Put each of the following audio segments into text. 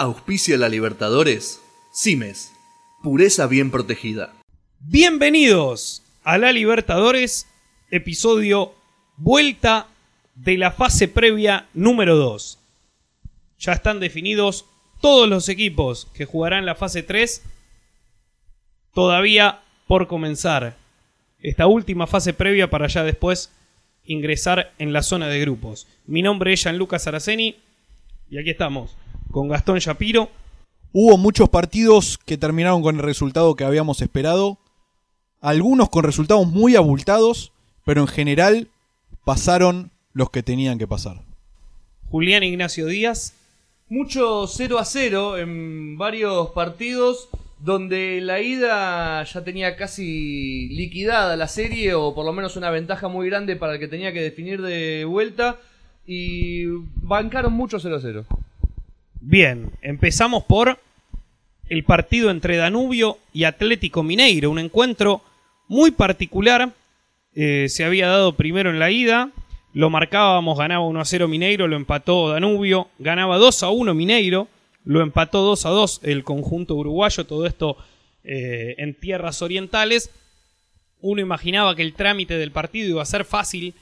Auspicia la Libertadores. Cimes. Pureza bien protegida. Bienvenidos a la Libertadores, episodio Vuelta de la fase previa número 2. Ya están definidos todos los equipos que jugarán la fase 3. Todavía por comenzar esta última fase previa para ya después ingresar en la zona de grupos. Mi nombre es Gianluca Araceni y aquí estamos con Gastón Shapiro. Hubo muchos partidos que terminaron con el resultado que habíamos esperado, algunos con resultados muy abultados, pero en general pasaron los que tenían que pasar. Julián Ignacio Díaz. Mucho 0 a 0 en varios partidos donde la ida ya tenía casi liquidada la serie o por lo menos una ventaja muy grande para el que tenía que definir de vuelta y bancaron mucho 0 a 0. Bien, empezamos por el partido entre Danubio y Atlético Mineiro, un encuentro muy particular. Eh, se había dado primero en la ida, lo marcábamos, ganaba 1 a 0 Mineiro, lo empató Danubio, ganaba 2 a 1 Mineiro, lo empató 2 a 2 el conjunto uruguayo, todo esto eh, en tierras orientales. Uno imaginaba que el trámite del partido iba a ser fácil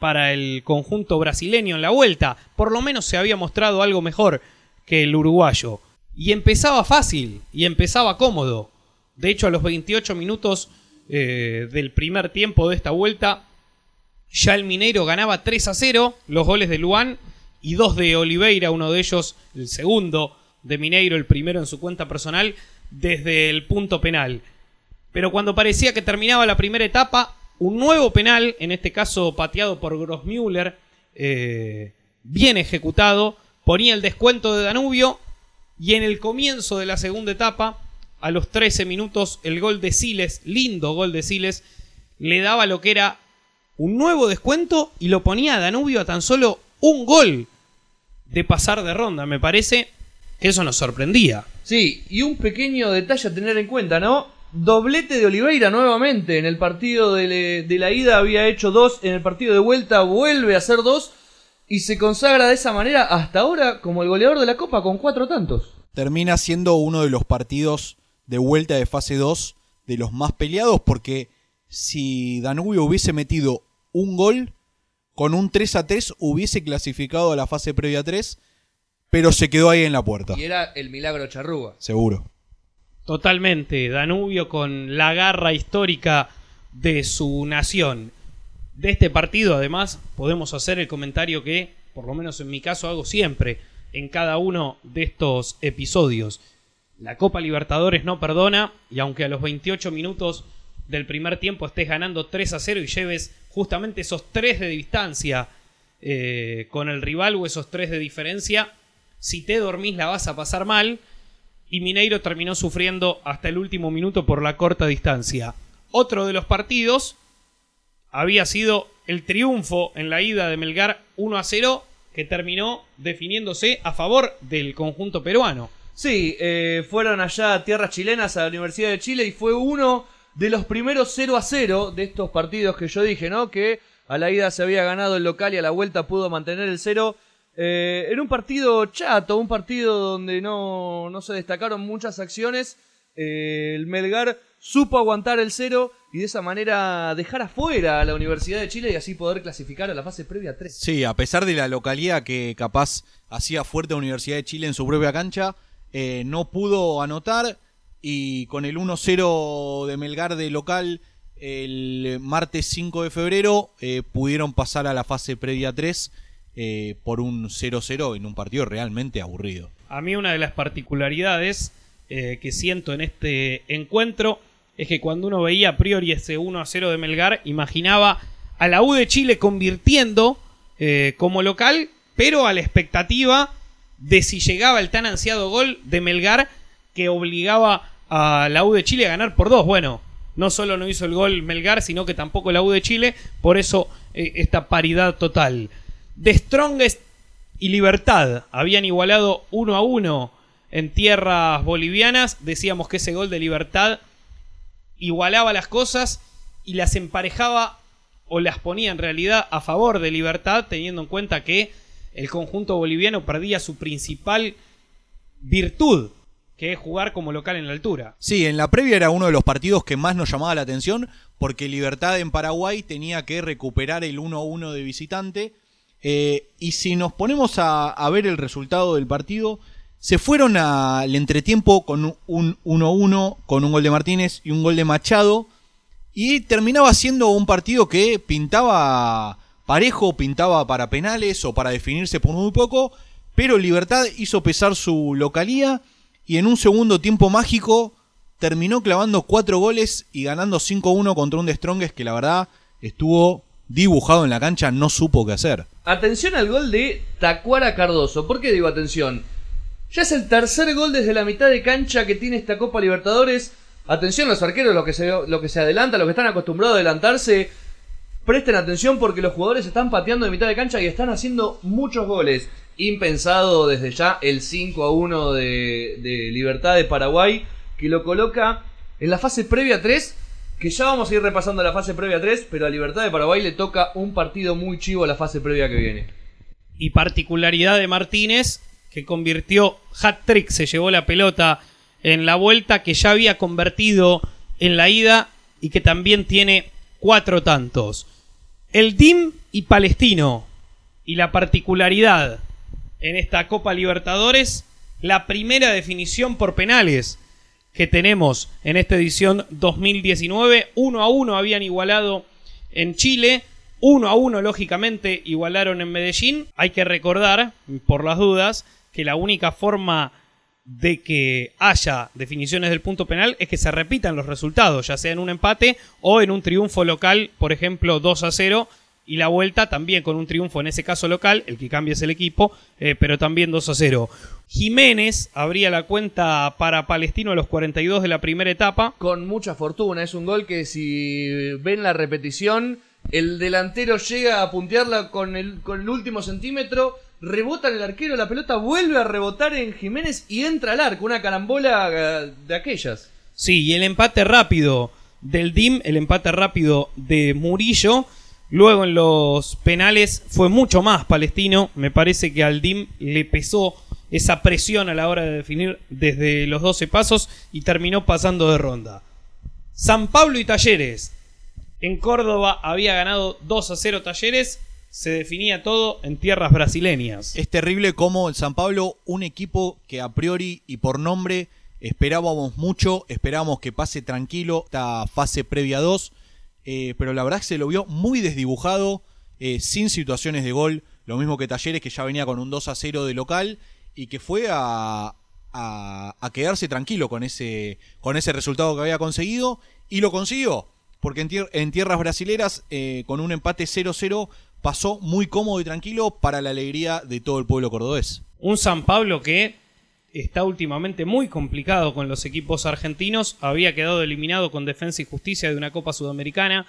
para el conjunto brasileño en la vuelta, por lo menos se había mostrado algo mejor que el uruguayo. Y empezaba fácil, y empezaba cómodo. De hecho, a los 28 minutos eh, del primer tiempo de esta vuelta, ya el Mineiro ganaba 3 a 0, los goles de Luan y dos de Oliveira, uno de ellos, el segundo de Mineiro, el primero en su cuenta personal, desde el punto penal. Pero cuando parecía que terminaba la primera etapa, un nuevo penal, en este caso pateado por Grossmüller, eh, bien ejecutado, ponía el descuento de Danubio y en el comienzo de la segunda etapa, a los 13 minutos, el gol de Siles, lindo gol de Siles, le daba lo que era un nuevo descuento y lo ponía a Danubio a tan solo un gol de pasar de ronda. Me parece que eso nos sorprendía. Sí, y un pequeño detalle a tener en cuenta, ¿no? Doblete de Oliveira nuevamente. En el partido de, de la ida había hecho dos, en el partido de vuelta vuelve a hacer dos y se consagra de esa manera hasta ahora como el goleador de la Copa con cuatro tantos. Termina siendo uno de los partidos de vuelta de fase 2 de los más peleados porque si Danubio hubiese metido un gol, con un 3 a 3 hubiese clasificado a la fase previa 3, pero se quedó ahí en la puerta. Y era el milagro charrúa. Seguro. Totalmente, Danubio con la garra histórica de su nación de este partido, además, podemos hacer el comentario que, por lo menos en mi caso, hago siempre en cada uno de estos episodios. La Copa Libertadores no perdona y aunque a los 28 minutos del primer tiempo estés ganando 3 a 0 y lleves justamente esos 3 de distancia eh, con el rival o esos 3 de diferencia, si te dormís la vas a pasar mal y Mineiro terminó sufriendo hasta el último minuto por la corta distancia. Otro de los partidos había sido el triunfo en la ida de Melgar 1 a 0 que terminó definiéndose a favor del conjunto peruano. Sí, eh, fueron allá a tierras chilenas, a la Universidad de Chile, y fue uno de los primeros 0 a 0 de estos partidos que yo dije, ¿no? Que a la ida se había ganado el local y a la vuelta pudo mantener el 0. Eh, era un partido chato, un partido donde no, no se destacaron muchas acciones. Eh, el Melgar supo aguantar el 0 y de esa manera dejar afuera a la Universidad de Chile y así poder clasificar a la fase previa 3. Sí, a pesar de la localidad que capaz hacía fuerte la Universidad de Chile en su propia cancha, eh, no pudo anotar y con el 1-0 de Melgar de local el martes 5 de febrero eh, pudieron pasar a la fase previa 3 eh, por un 0-0 en un partido realmente aburrido. A mí una de las particularidades que siento en este encuentro es que cuando uno veía a priori ese 1 a 0 de Melgar, imaginaba a la U de Chile convirtiendo eh, como local, pero a la expectativa de si llegaba el tan ansiado gol de Melgar que obligaba a la U de Chile a ganar por dos. Bueno, no solo no hizo el gol Melgar, sino que tampoco la U de Chile, por eso eh, esta paridad total. De Strongest y Libertad habían igualado 1 a 1 en tierras bolivianas. Decíamos que ese gol de Libertad igualaba las cosas y las emparejaba o las ponía en realidad a favor de Libertad, teniendo en cuenta que el conjunto boliviano perdía su principal virtud, que es jugar como local en la altura. Sí, en la previa era uno de los partidos que más nos llamaba la atención porque Libertad en Paraguay tenía que recuperar el 1-1 de visitante. Eh, y si nos ponemos a, a, ver el resultado del partido, se fueron al entretiempo con un 1-1, con un gol de Martínez y un gol de Machado. Y terminaba siendo un partido que pintaba parejo, pintaba para penales o para definirse por muy poco. Pero Libertad hizo pesar su localía y en un segundo tiempo mágico terminó clavando cuatro goles y ganando 5-1 contra un de Strongest que la verdad estuvo dibujado en la cancha, no supo qué hacer. Atención al gol de Tacuara Cardoso. ¿Por qué digo atención? Ya es el tercer gol desde la mitad de cancha que tiene esta Copa Libertadores. Atención los arqueros, lo que se, lo que se adelanta, los que están acostumbrados a adelantarse. Presten atención porque los jugadores están pateando de mitad de cancha y están haciendo muchos goles. Impensado desde ya el 5 a 1 de, de Libertad de Paraguay que lo coloca en la fase previa 3, que ya vamos a ir repasando la fase previa 3, pero a Libertad de Paraguay le toca un partido muy chivo a la fase previa que viene. Y particularidad de Martínez, que convirtió hat-trick, se llevó la pelota en la vuelta, que ya había convertido en la ida y que también tiene cuatro tantos. El DIM y Palestino, y la particularidad en esta Copa Libertadores, la primera definición por penales que tenemos en esta edición 2019. 1 a 1 habían igualado en Chile. 1 a 1, lógicamente, igualaron en Medellín. Hay que recordar, por las dudas, que la única forma de que haya definiciones del punto penal es que se repitan los resultados, ya sea en un empate o en un triunfo local, por ejemplo 2 a 0, y la vuelta también con un triunfo en ese caso local, el que cambia es el equipo, eh, pero también 2 a 0. Jiménez abría la cuenta para Palestino a los 42 de la primera etapa. Con mucha fortuna, es un gol que si ven la repetición, el delantero llega a puntearla con el, con el último centímetro, rebota en el arquero, la pelota vuelve a rebotar en Jiménez y entra al arco, una carambola eh, de aquellas. Sí, y el empate rápido del DIM, el empate rápido de Murillo Luego en los penales fue mucho más palestino. Me parece que al DIM le pesó esa presión a la hora de definir desde los 12 pasos y terminó pasando de ronda. San Pablo y Talleres. En Córdoba había ganado 2 a 0 Talleres. Se definía todo en tierras brasileñas. Es terrible como el San Pablo, un equipo que a priori y por nombre esperábamos mucho, esperábamos que pase tranquilo esta fase previa 2 eh, pero la verdad es que se lo vio muy desdibujado, eh, sin situaciones de gol, lo mismo que Talleres que ya venía con un 2 a 0 de local y que fue a, a, quedarse tranquilo con ese, con ese resultado que había conseguido y lo consiguió, porque en, tierras brasileras eh, con un empate 0-0 pasó muy cómodo y tranquilo para la alegría de todo el pueblo cordobés. Un San Pablo que está últimamente muy complicado con los equipos argentinos. Había quedado eliminado con Defensa y Justicia de una Copa Sudamericana.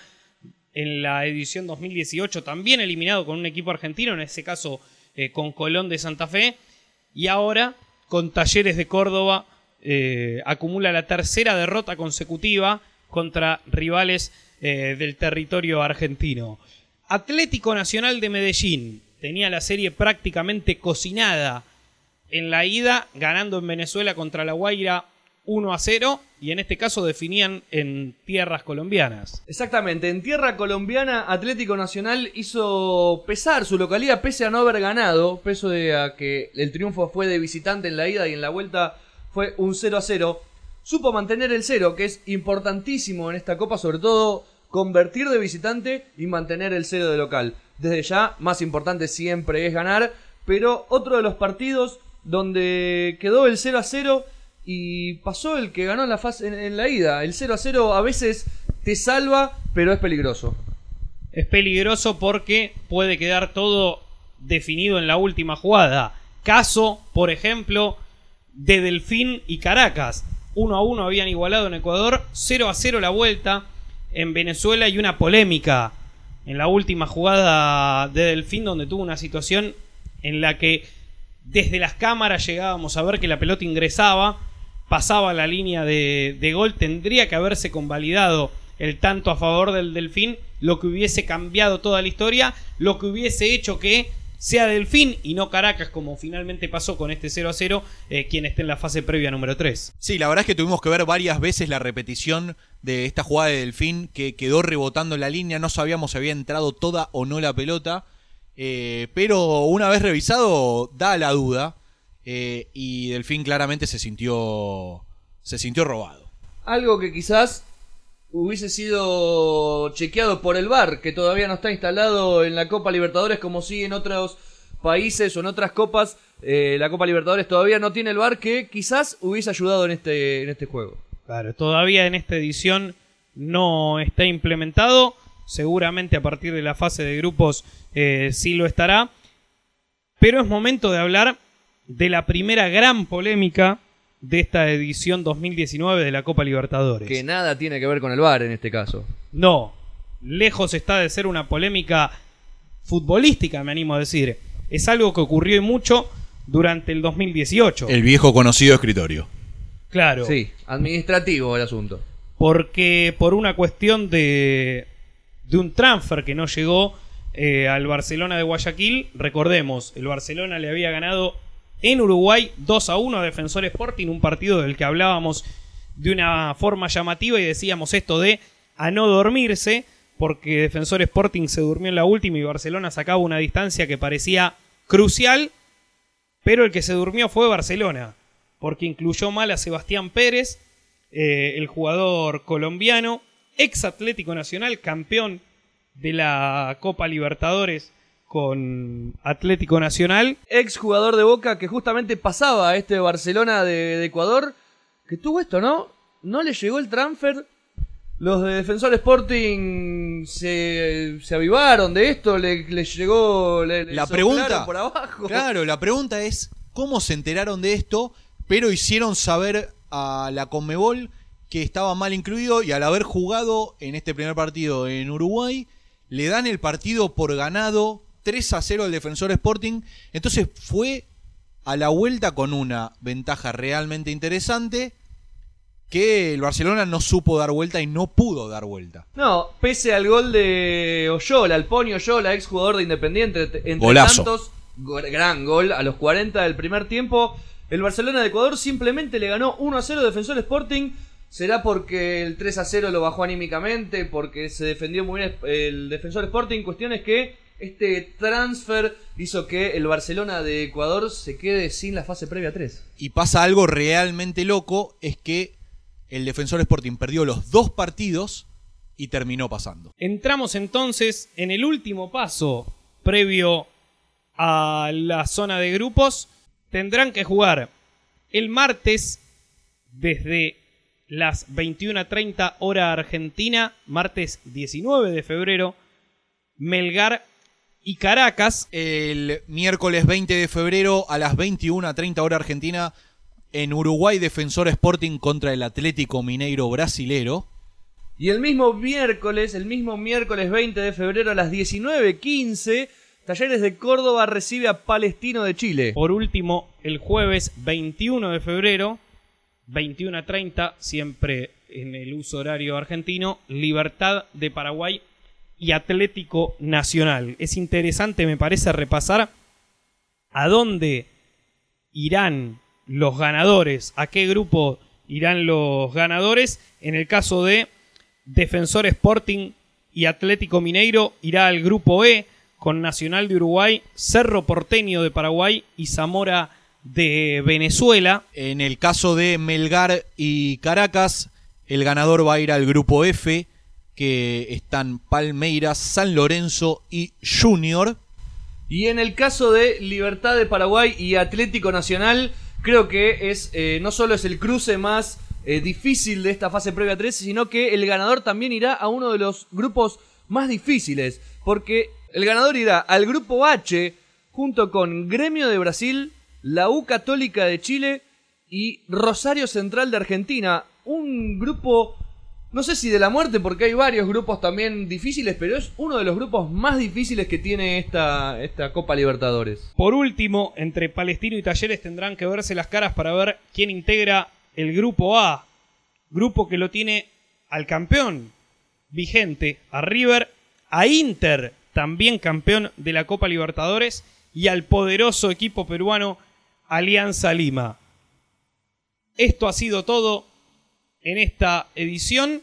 En la edición 2018 también eliminado con un equipo argentino, en ese caso eh, con Colón de Santa Fe. Y ahora con Talleres de Córdoba eh, acumula la tercera derrota consecutiva contra rivales eh, del territorio argentino. Atlético Nacional de Medellín tenía la serie prácticamente cocinada en la ida ganando en Venezuela contra La Guaira 1 a 0 y en este caso definían en tierras colombianas. Exactamente, en tierra colombiana Atlético Nacional hizo pesar su localidad pese a no haber ganado, peso de a que el triunfo fue de visitante en la ida y en la vuelta fue un 0 a 0. Supo mantener el 0, que es importantísimo en esta copa, sobre todo convertir de visitante y mantener el 0 de local. Desde ya, más importante siempre es ganar, pero otro de los partidos donde quedó el 0 a 0 y pasó el que ganó en la, fase, en, la ida. El 0 a 0 a veces te salva, pero es peligroso. Es peligroso porque puede quedar todo definido en la última jugada. Caso, por ejemplo, de Delfín y Caracas. 1 a 1 habían igualado en Ecuador, 0 a 0 la vuelta en Venezuela y una polémica en la última jugada de Delfín donde tuvo una situación en la que desde las cámaras llegábamos a ver que la pelota ingresaba, pasaba la línea de, gol, tendría que haberse convalidado el tanto a favor del Delfín, lo que hubiese cambiado toda la historia, lo que hubiese hecho que sea Delfín y no Caracas, como finalmente pasó con este 0 a 0, eh, quien esté en la fase previa número 3. Sí, la verdad es que tuvimos que ver varias veces la repetición de esta jugada de Delfín que quedó rebotando en la línea, no sabíamos si había entrado toda o no la pelota, eh, pero una vez revisado da la duda eh, y Delfín claramente se sintió, se sintió robado. Algo que quizás hubiese sido chequeado por el VAR, que todavía no está instalado en la Copa Libertadores como sí en otros países o en otras copas. Eh, la Copa Libertadores todavía no tiene el VAR que quizás hubiese ayudado en este, en este juego. Claro, todavía en esta edición no está implementado. Seguramente a partir de la fase de grupos eh, sí lo estará. Pero es momento de hablar de la primera gran polémica de esta edición 2019 de la Copa Libertadores. Que nada tiene que ver con el VAR en este caso. No, lejos está de ser una polémica futbolística, me animo a decir. Es algo que ocurrió y mucho durante el 2018. El viejo conocido escritorio. Claro. Sí, administrativo el asunto. Porque por una cuestión de, de un transfer que no llegó eh, al Barcelona de Guayaquil, recordemos, el Barcelona le había ganado en Uruguay 2 a 1 a Defensor Sporting, un partido del que hablábamos de una forma llamativa y decíamos esto de a no dormirse, porque Defensor Sporting se durmió en la última y Barcelona sacaba una distancia que parecía crucial, pero el que se durmió fue Barcelona, porque incluyó mal a Sebastián Pérez, eh, el jugador colombiano, ex Atlético Nacional, campeón de la Copa Libertadores con Atlético Nacional. Ex jugador de Boca que justamente pasaba a este Barcelona de, de Ecuador, que tuvo esto, ¿no? No le llegó el transfer. Los de Defensor Sporting se, se avivaron de esto, le, le llegó. le- le La pregunta, por abajo. claro, la pregunta es cómo se enteraron de esto, pero hicieron saber a la Conmebol que estaba mal incluido y al haber jugado en este primer partido en Uruguay, le dan el partido por ganado 3 a 0 al Defensor Sporting. Entonces fue a la vuelta con una ventaja realmente interesante que el Barcelona no supo dar vuelta y no pudo dar vuelta. No, pese al gol de Oyola, el Pony Oyola, ex jugador de Independiente, entre Golazo. tantos, gran gol a los 40 del primer tiempo. El Barcelona de Ecuador simplemente le ganó 1 a 0 a Defensor Sporting. ¿Será porque el 3 a 0 lo bajó anímicamente? ¿Porque se defendió muy bien el Defensor Sporting? Cuestión es que este transfer hizo que el Barcelona de Ecuador se quede sin la fase previa 3. Y pasa algo realmente loco, es que el Defensor Sporting perdió los dos partidos y terminó pasando. Entramos entonces en el último paso previo a la zona de grupos. Tendrán que jugar el martes desde las 21.30 hora argentina, martes 19 de febrero, Melgar y Caracas. El miércoles 20 de febrero a las 21.30 hora argentina en Uruguay Defensor Sporting contra el Atlético Mineiro brasilero. Y el mismo miércoles, el mismo miércoles 20 de febrero a las 19.15, Talleres de Córdoba recibe a Palestino de Chile. Por último, el jueves 21 de febrero, 21.30, siempre en el uso horario argentino, Libertad de Paraguay y Atlético Nacional. Es interesante, me parece, repasar a dónde irán los ganadores, a qué grupo irán los ganadores. En el caso de Defensor Sporting y Atlético Mineiro, irá al grupo E con Nacional de Uruguay, Cerro Porteño de Paraguay y Zamora de Venezuela. En el caso de Melgar y Caracas, el ganador va a ir al grupo F, que están Palmeiras, San Lorenzo y Junior. Y en el caso de Libertad de Paraguay y Atlético Nacional, creo que es eh, no solo es el cruce más eh, difícil de esta fase previa 13, sino que el ganador también irá a uno de los grupos más difíciles, porque el ganador irá al grupo H junto con Gremio de Brasil, la U Católica de Chile y Rosario Central de Argentina, un grupo no sé si de la muerte, porque hay varios grupos también difíciles, pero es uno de los grupos más difíciles que tiene esta, esta Copa Libertadores. Por último, entre Palestino y Talleres tendrán que verse las caras para ver quién integra el grupo A. Grupo que lo tiene al campeón vigente, a River, a Inter, también campeón de la Copa Libertadores, y al poderoso equipo peruano Alianza Lima. Esto ha sido todo en esta edición,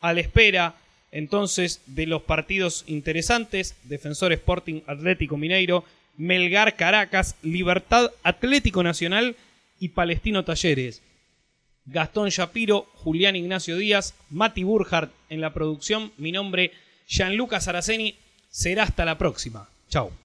a la espera entonces de los partidos interesantes, Defensor Sporting Atlético Mineiro, Melgar Caracas, Libertad Atlético Nacional y Palestino Talleres. Gastón Shapiro, Julián Ignacio Díaz, Mati Burhardt en la producción. Mi nombre, Gianluca Saraceni. Será hasta la próxima. Chao.